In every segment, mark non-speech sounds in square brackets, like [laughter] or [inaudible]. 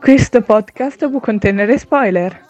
Questo podcast può contenere spoiler.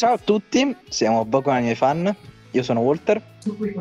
Ciao a tutti, siamo Boku Anime Fan. Io sono Walter.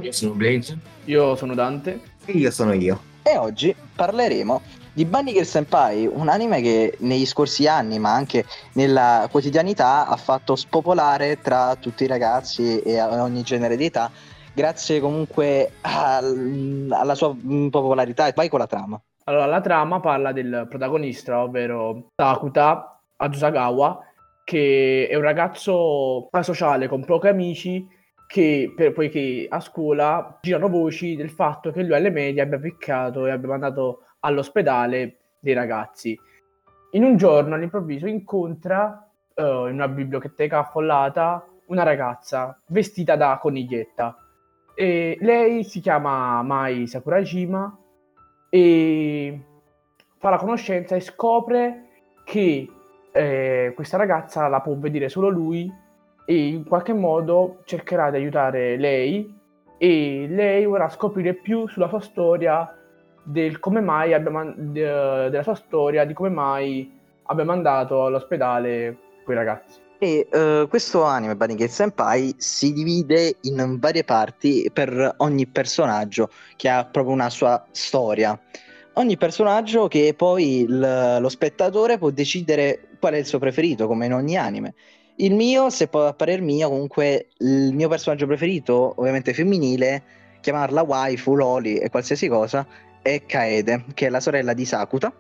Io sono Blaze. Io sono Dante. E io sono io. E oggi parleremo di Bunny Girl Senpai, un anime che negli scorsi anni, ma anche nella quotidianità, ha fatto spopolare tra tutti i ragazzi e ogni genere di età, grazie comunque al, alla sua popolarità. Vai con la trama. Allora, la trama parla del protagonista, ovvero Takuta Azusagawa, che è un ragazzo asociale con pochi amici che per, poiché a scuola girano voci del fatto che lui alle medie abbia piccato e abbia mandato all'ospedale dei ragazzi. In un giorno all'improvviso incontra uh, in una biblioteca affollata una ragazza vestita da coniglietta. E lei si chiama Mai Sakurajima e fa la conoscenza e scopre che eh, questa ragazza la può vedere solo lui e in qualche modo cercherà di aiutare lei e lei vorrà scoprire più sulla sua storia del come mai abbia man- de- della sua storia di come mai abbia mandato all'ospedale quei ragazzi. E uh, questo anime Bunny Senpai si divide in varie parti per ogni personaggio che ha proprio una sua storia ogni personaggio che poi il, lo spettatore può decidere qual è il suo preferito, come in ogni anime. Il mio, se può apparire mio, comunque il mio personaggio preferito, ovviamente femminile, chiamarla waifu, loli e qualsiasi cosa, è Kaede, che è la sorella di Sakuta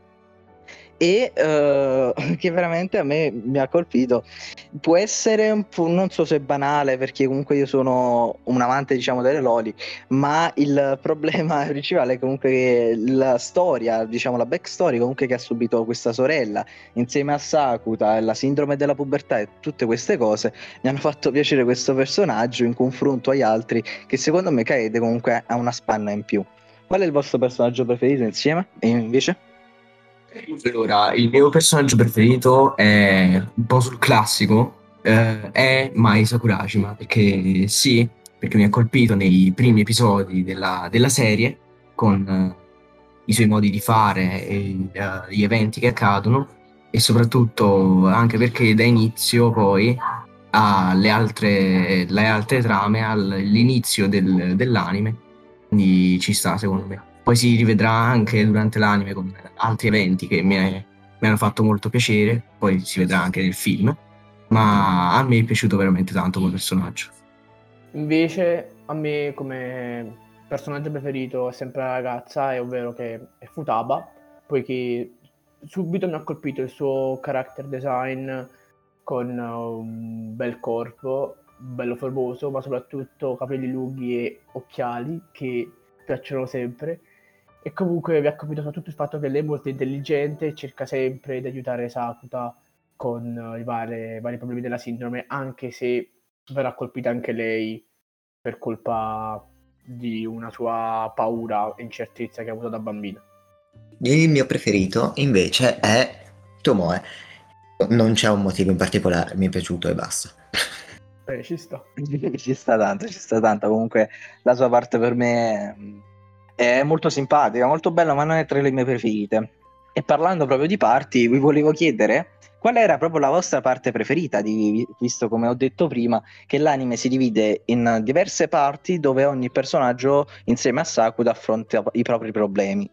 e uh, [laughs] che veramente a me mi ha colpito. Può essere un po', non so se è banale perché comunque io sono un amante diciamo delle loli, ma il problema [laughs] principale è comunque che la storia, diciamo la backstory comunque che ha subito questa sorella insieme a Sakuta, la sindrome della pubertà e tutte queste cose mi hanno fatto piacere questo personaggio in confronto agli altri che secondo me Kaede comunque ha una spanna in più. Qual è il vostro personaggio preferito insieme? E invece? Allora, il mio personaggio preferito è un po' sul classico, eh, è Mai Sakurajima, perché sì, perché mi ha colpito nei primi episodi della, della serie con eh, i suoi modi di fare e uh, gli eventi che accadono e soprattutto anche perché da inizio poi alle altre, le altre trame all'inizio del, dell'anime, quindi ci sta secondo me poi si rivedrà anche durante l'anime con altri eventi che mi, è, mi, hanno fatto molto piacere, poi si vedrà anche nel film, ma a me è piaciuto veramente tanto come personaggio. Invece a me come personaggio preferito è sempre la ragazza, è ovvero che è Futaba, poiché subito mi ha colpito il suo character design con un bel corpo, bello formoso, ma soprattutto capelli lunghi e occhiali che piacciono sempre e comunque vi ha capito soprattutto il fatto che lei è molto intelligente e cerca sempre di aiutare Sakuta con uh, i vari, vari, problemi della sindrome, anche se verrà colpita anche lei per colpa di una sua paura e incertezza che ha avuto da bambina. Il mio preferito invece è Tomoe. Non c'è un motivo in particolare, mi è piaciuto e basta. Eh, ci sta. [laughs] ci sta tanto, ci sta tanto. Comunque la sua parte per me è molto simpatica, molto bella, ma non è tra le mie preferite. E parlando proprio di parti, vi volevo chiedere qual era proprio la vostra parte preferita, di, visto come ho detto prima che l'anime si divide in diverse parti dove ogni personaggio insieme a Sakuda affronta i propri problemi.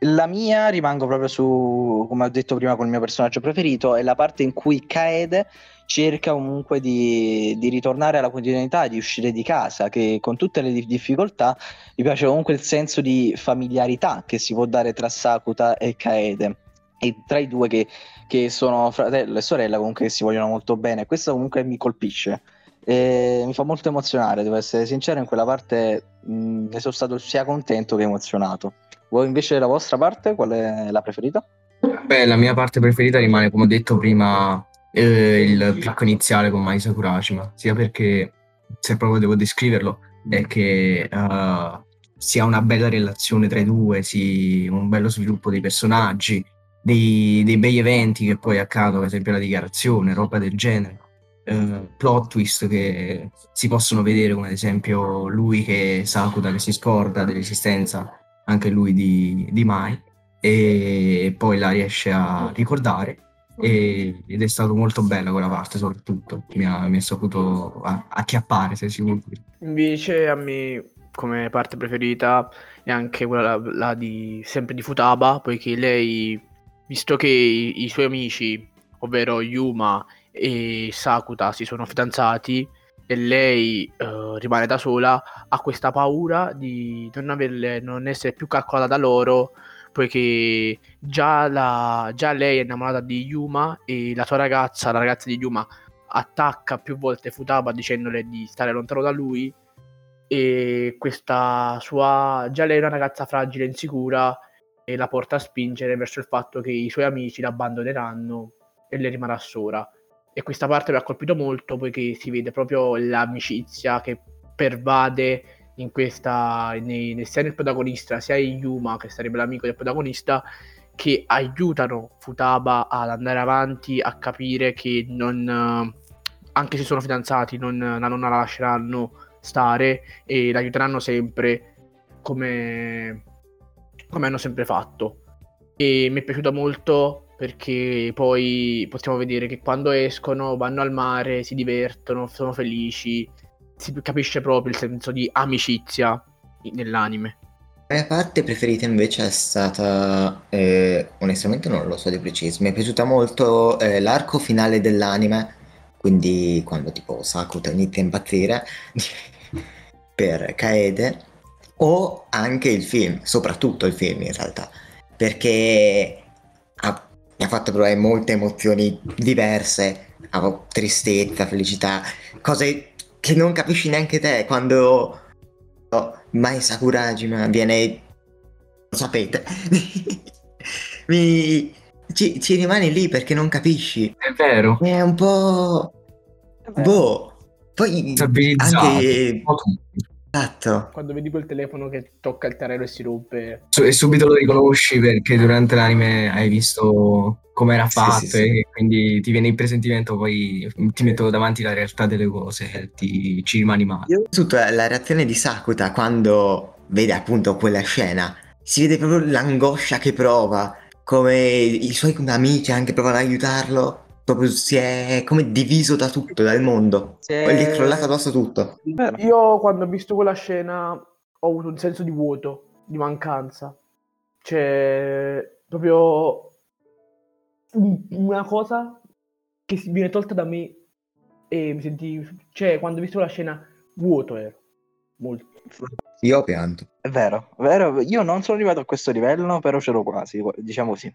La mia rimango proprio su, come ho detto prima, col mio personaggio preferito, è la parte in cui Kaede cerca comunque di, di, ritornare alla quotidianità, di uscire di casa, che con tutte le difficoltà mi piace comunque il senso di familiarità che si può dare tra Sakuta e Kaede. E tra i due che, che sono fratello e sorella comunque si vogliono molto bene. Questo comunque mi colpisce. E mi fa molto emozionare, devo essere sincero, in quella parte mh, ne sono stato sia contento che emozionato. Voi invece la vostra parte, qual è la preferita? Beh, la mia parte preferita rimane, come ho detto prima, eh, il picco iniziale con Mai Sakurashima, sia perché, se proprio devo descriverlo, è che uh, si ha una bella relazione tra i due, si, un bello sviluppo dei personaggi, dei, dei bei eventi che poi accadono, ad esempio la dichiarazione, roba del genere. Uh, plot twist che si possono vedere come ad esempio lui che Sakuta che si scorda dell'esistenza anche lui di, di Mai e poi la riesce a ricordare e, ed è stato molto bella quella parte soprattutto. Mi ha, mi ha saputo acchiappare se si vuole invece a me come parte preferita è anche quella la, la di, sempre di Futaba poiché lei visto che i, i suoi amici ovvero Yuma e Sakuta si sono fidanzati e lei uh, rimane da sola, ha questa paura di non, averle, non essere più calcolata da loro, poiché già, la, già lei è innamorata di Yuma e la sua ragazza, la ragazza di Yuma, attacca più volte Futaba dicendole di stare lontano da lui e questa sua già lei è una ragazza fragile e insicura e la porta a spingere verso il fatto che i suoi amici l'abbandoneranno e lei rimarrà sola. E questa parte mi ha colpito molto poiché si vede proprio l'amicizia che pervade in questa, nei, sia nel protagonista sia in Yuma che sarebbe l'amico del protagonista che aiutano Futaba ad andare avanti a capire che non anche se sono fidanzati non, non la lasceranno stare e l'aiuteranno sempre come, come hanno sempre fatto. E mi è piaciuto molto perché poi possiamo vedere che quando escono vanno al mare, si divertono, sono felici, si capisce proprio il senso di amicizia nell'anime. La mia parte preferita invece è stata, eh, onestamente non lo so di preciso, mi è piaciuta molto eh, l'arco finale dell'anime, quindi quando tipo Sakuta inizia a impazzire [laughs] per Kaede, o anche il film, soprattutto il film in realtà, perché ha mi ha fatto provare molte emozioni diverse, tristezza, felicità, cose che non capisci neanche te quando oh, Mai Sakurajima viene... lo sapete, [laughs] Mi... ci, ci, rimani lì perché non capisci. È vero. È un po'... Boh. Poi anche... Esatto. Quando vedi quel telefono che tocca il terreno e si rompe. E subito lo riconosci perché durante l'anime hai visto come era fatto sì, sì, sì. e quindi ti viene il presentimento, poi ti metto davanti la realtà delle cose e ti, ci rimani male. Io tutta la reazione di Sakuta quando vede appunto quella scena, si vede proprio l'angoscia che prova, come i suoi amici anche provano ad aiutarlo proprio si è come diviso da tutto, dal mondo. Si è... Gli è crollato addosso tutto. Io quando ho visto quella scena ho avuto un senso di vuoto, di mancanza. Cioè, proprio una cosa che viene tolta da me e mi senti... Cioè, quando ho visto la scena, vuoto ero. Molto. Io ho pianto. È vero, è vero. Io non sono arrivato a questo livello, però c'ero quasi, diciamo così.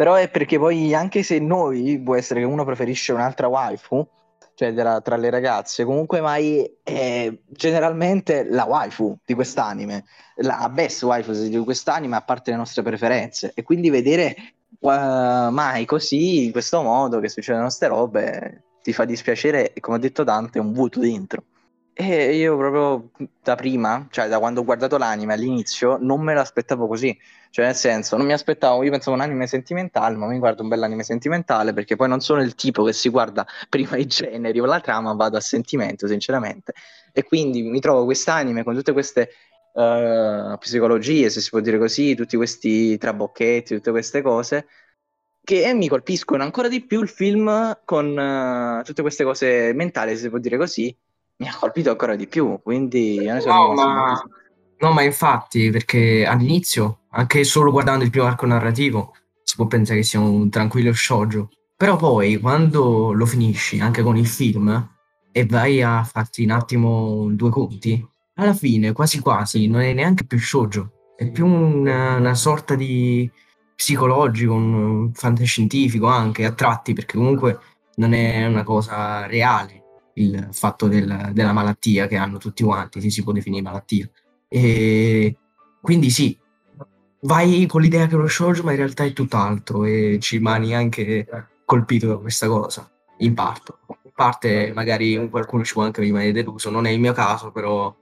Però è perché poi, anche se noi può essere che uno preferisce un'altra waifu, cioè della, tra le ragazze, comunque mai è generalmente la waifu di quest'anime, la best waifu di quest'anime a parte le nostre preferenze. E quindi vedere uh, mai così, in questo modo, che succedono queste robe, ti fa dispiacere e come ha detto Dante, è un vuoto dentro. E io proprio da prima, cioè da quando ho guardato l'anime all'inizio, non me l'aspettavo così. Cioè, nel senso, non mi aspettavo, io pensavo un anime sentimentale, ma mi guardo un bell'anime sentimentale perché poi non sono il tipo che si guarda [laughs] prima i generi o la trama, vado a sentimento, sinceramente. E quindi mi trovo quest'anime con tutte queste uh, psicologie, se si può dire così, tutti questi trabocchetti, tutte queste cose, che mi colpiscono ancora di più il film con uh, tutte queste cose mentali, se si può dire così, mi ha colpito ancora di più, quindi no, ma... no, ma infatti, perché all'inizio, anche solo guardando il primo arco narrativo, si può pensare che sia un tranquillo shoujo, però poi quando lo finisci, anche con il film, e vai a farti un attimo due conti, alla fine quasi quasi non è neanche più shoujo, è più una, una sorta di psicologico, un fantascientifico anche a tratti, perché comunque non è una cosa reale il fatto del, della malattia che hanno tutti quanti, si, si può definire malattia. E quindi sì, vai con l'idea che è uno shoujo, ma in realtà è tutt'altro e ci rimani anche colpito da questa cosa, in parte. In parte magari qualcuno ci può anche rimanere deluso, non è il mio caso, però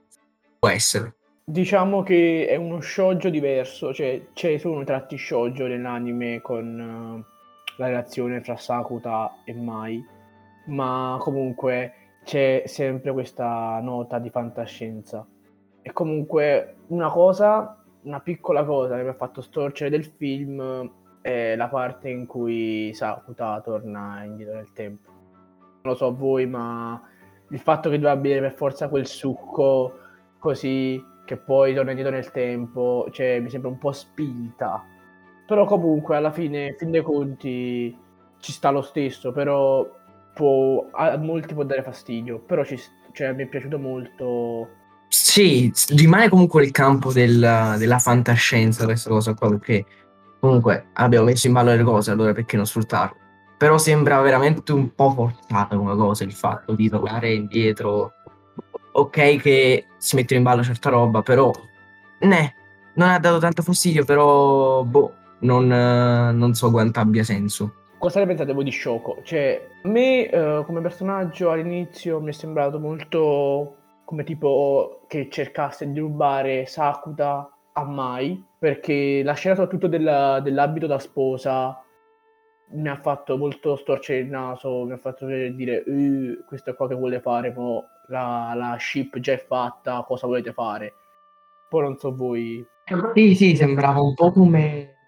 può essere. Diciamo che è uno shoujo diverso, cioè c'è solo tratti shoujo nell'anime con uh, la relazione tra Sakuta e Mai, ma comunque c'è sempre questa nota di fantascienza. E comunque una cosa, una piccola cosa che mi ha fatto storcere del film è la parte in cui Sakuta torna indietro nel tempo. Non lo so voi, ma il fatto che doveva bere per forza quel succo così che poi torna indietro nel tempo, cioè mi sembra un po' spinta. Però comunque alla fine, fin dei conti, ci sta lo stesso, però può, a molti può dare fastidio, però ci, cioè, mi è piaciuto molto. Sì, rimane comunque il campo del, della fantascienza questa cosa qua, perché comunque abbiamo messo in ballo le cose, allora perché non sfruttarlo? Però sembra veramente un po' forzata come cosa il fatto di tornare indietro ok che si mettono in ballo certa roba, però ne, non ha dato tanto fastidio, però boh, non, non so quanto abbia senso. Cosa ne pensate voi di Shoko? Cioè, a me eh, come personaggio all'inizio mi è sembrato molto come tipo che cercasse di rubare Sakuta a Mai, perché la scena soprattutto della, dell'abito da sposa mi ha fatto molto storcere il naso, mi ha fatto dire uh, questo è qua che vuole fare, mo la, la ship già è fatta, cosa volete fare? Poi non so voi. Sì, sì, sembrava un po' come,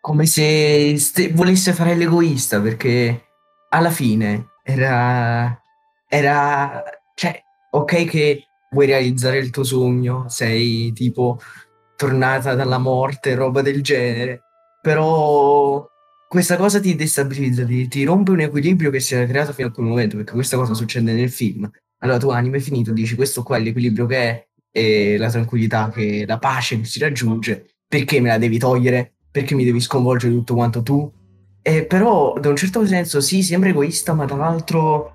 come se ste- volesse fare l'egoista, perché alla fine era, era, cioè, ok che vuoi realizzare il tuo sogno, sei tipo tornata dalla morte, roba del genere, però questa cosa ti destabilizza, ti, ti rompe un equilibrio che si era creato fino a quel momento, perché questa cosa succede nel film. Allora tu anime è finito, dici questo qua è l'equilibrio che è, e la tranquillità, che la pace che si raggiunge, perché me la devi togliere? Perché mi devi sconvolgere tutto quanto tu? E però da un certo senso sì, sembra egoista, ma dall'altro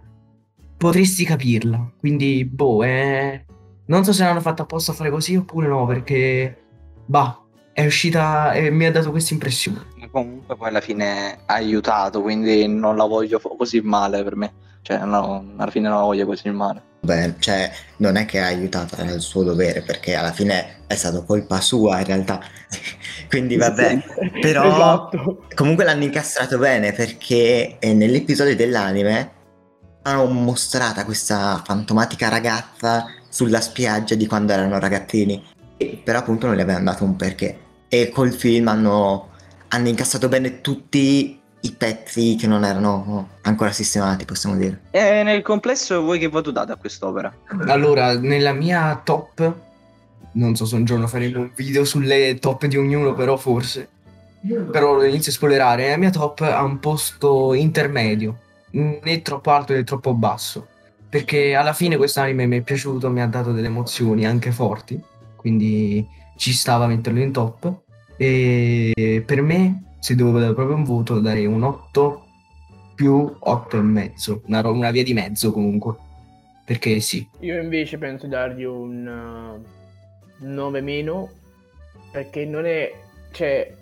potresti capirla. Quindi, boh, eh... non so se l'hanno fatto apposta a fare così oppure no, perché, bah, è uscita e mi ha dato questa impressione. Ma comunque poi alla fine ha aiutato, quindi non la voglio così male per me. Cioè, no, alla fine non la voglio così male. Beh, cioè, non è che ha aiutato nel suo dovere, perché alla fine è stato colpa sua in realtà. [laughs] Quindi vabbè, però Esatto. comunque l'hanno incastrato bene perché eh, nell'episodio dell'anime hanno mostrata questa fantomatica ragazza sulla spiaggia di quando erano ragazzini, però appunto non le avevano dato un perché. E col film hanno, hanno incassato bene tutti i pezzi che non erano ancora sistemati, possiamo dire. E nel complesso voi che voto date a quest'opera? Allora, nella mia top, non so se un giorno faremo un video sulle top di ognuno, però forse, però lo inizio a spoilerare, la mia top ha un posto intermedio, né troppo alto né troppo basso, perché alla fine questo anime mi è piaciuto, mi ha dato delle emozioni anche forti, quindi ci stava a metterlo in top, e per me se devo dare proprio un voto darei un 8 più 8 e mezzo, una, una via di mezzo comunque, perché sì. Io invece penso di dargli un uh, 9 meno perché non è cioè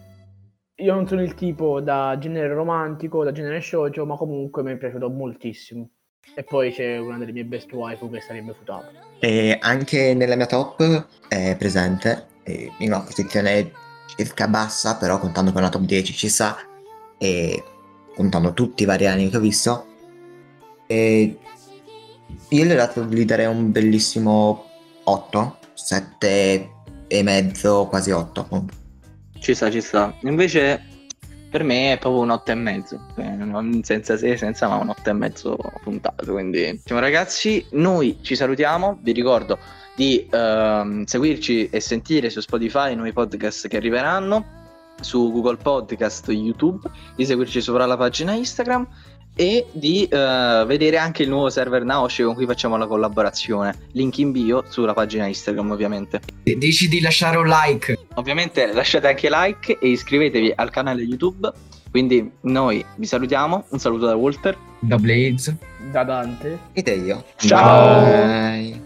io non sono il tipo da genere romantico, da genere shoujo, ma comunque mi è piaciuto moltissimo. E poi c'è una delle mie best waifu che sarebbe Futaba. E anche nella mia top è presente eh, in una posizione circa bassa, però contando per una top 10 ci sta, e contando tutti i vari anime che ho visto. E io gli ho dato, gli darei un bellissimo 8, 7 e mezzo, quasi 8 appunto. Ci sta, ci sta. Invece per me è proprio un 8 e mezzo, cioè, senza se, senza ma un 8 e mezzo puntato. Quindi, diciamo, ragazzi, noi ci salutiamo. Vi ricordo di ehm, seguirci e sentire su Spotify i nuovi podcast che arriveranno su Google Podcast, YouTube, di seguirci sopra la pagina Instagram e di eh, vedere anche il nuovo server Naoshi con cui facciamo la collaborazione. Link in bio sulla pagina Instagram, ovviamente. Dici di lasciare un like. Ovviamente lasciate anche like e iscrivetevi al canale YouTube. Quindi noi vi salutiamo. Un saluto da Walter. Da Blaze. Da Dante. Ed è io. Ciao. Bye.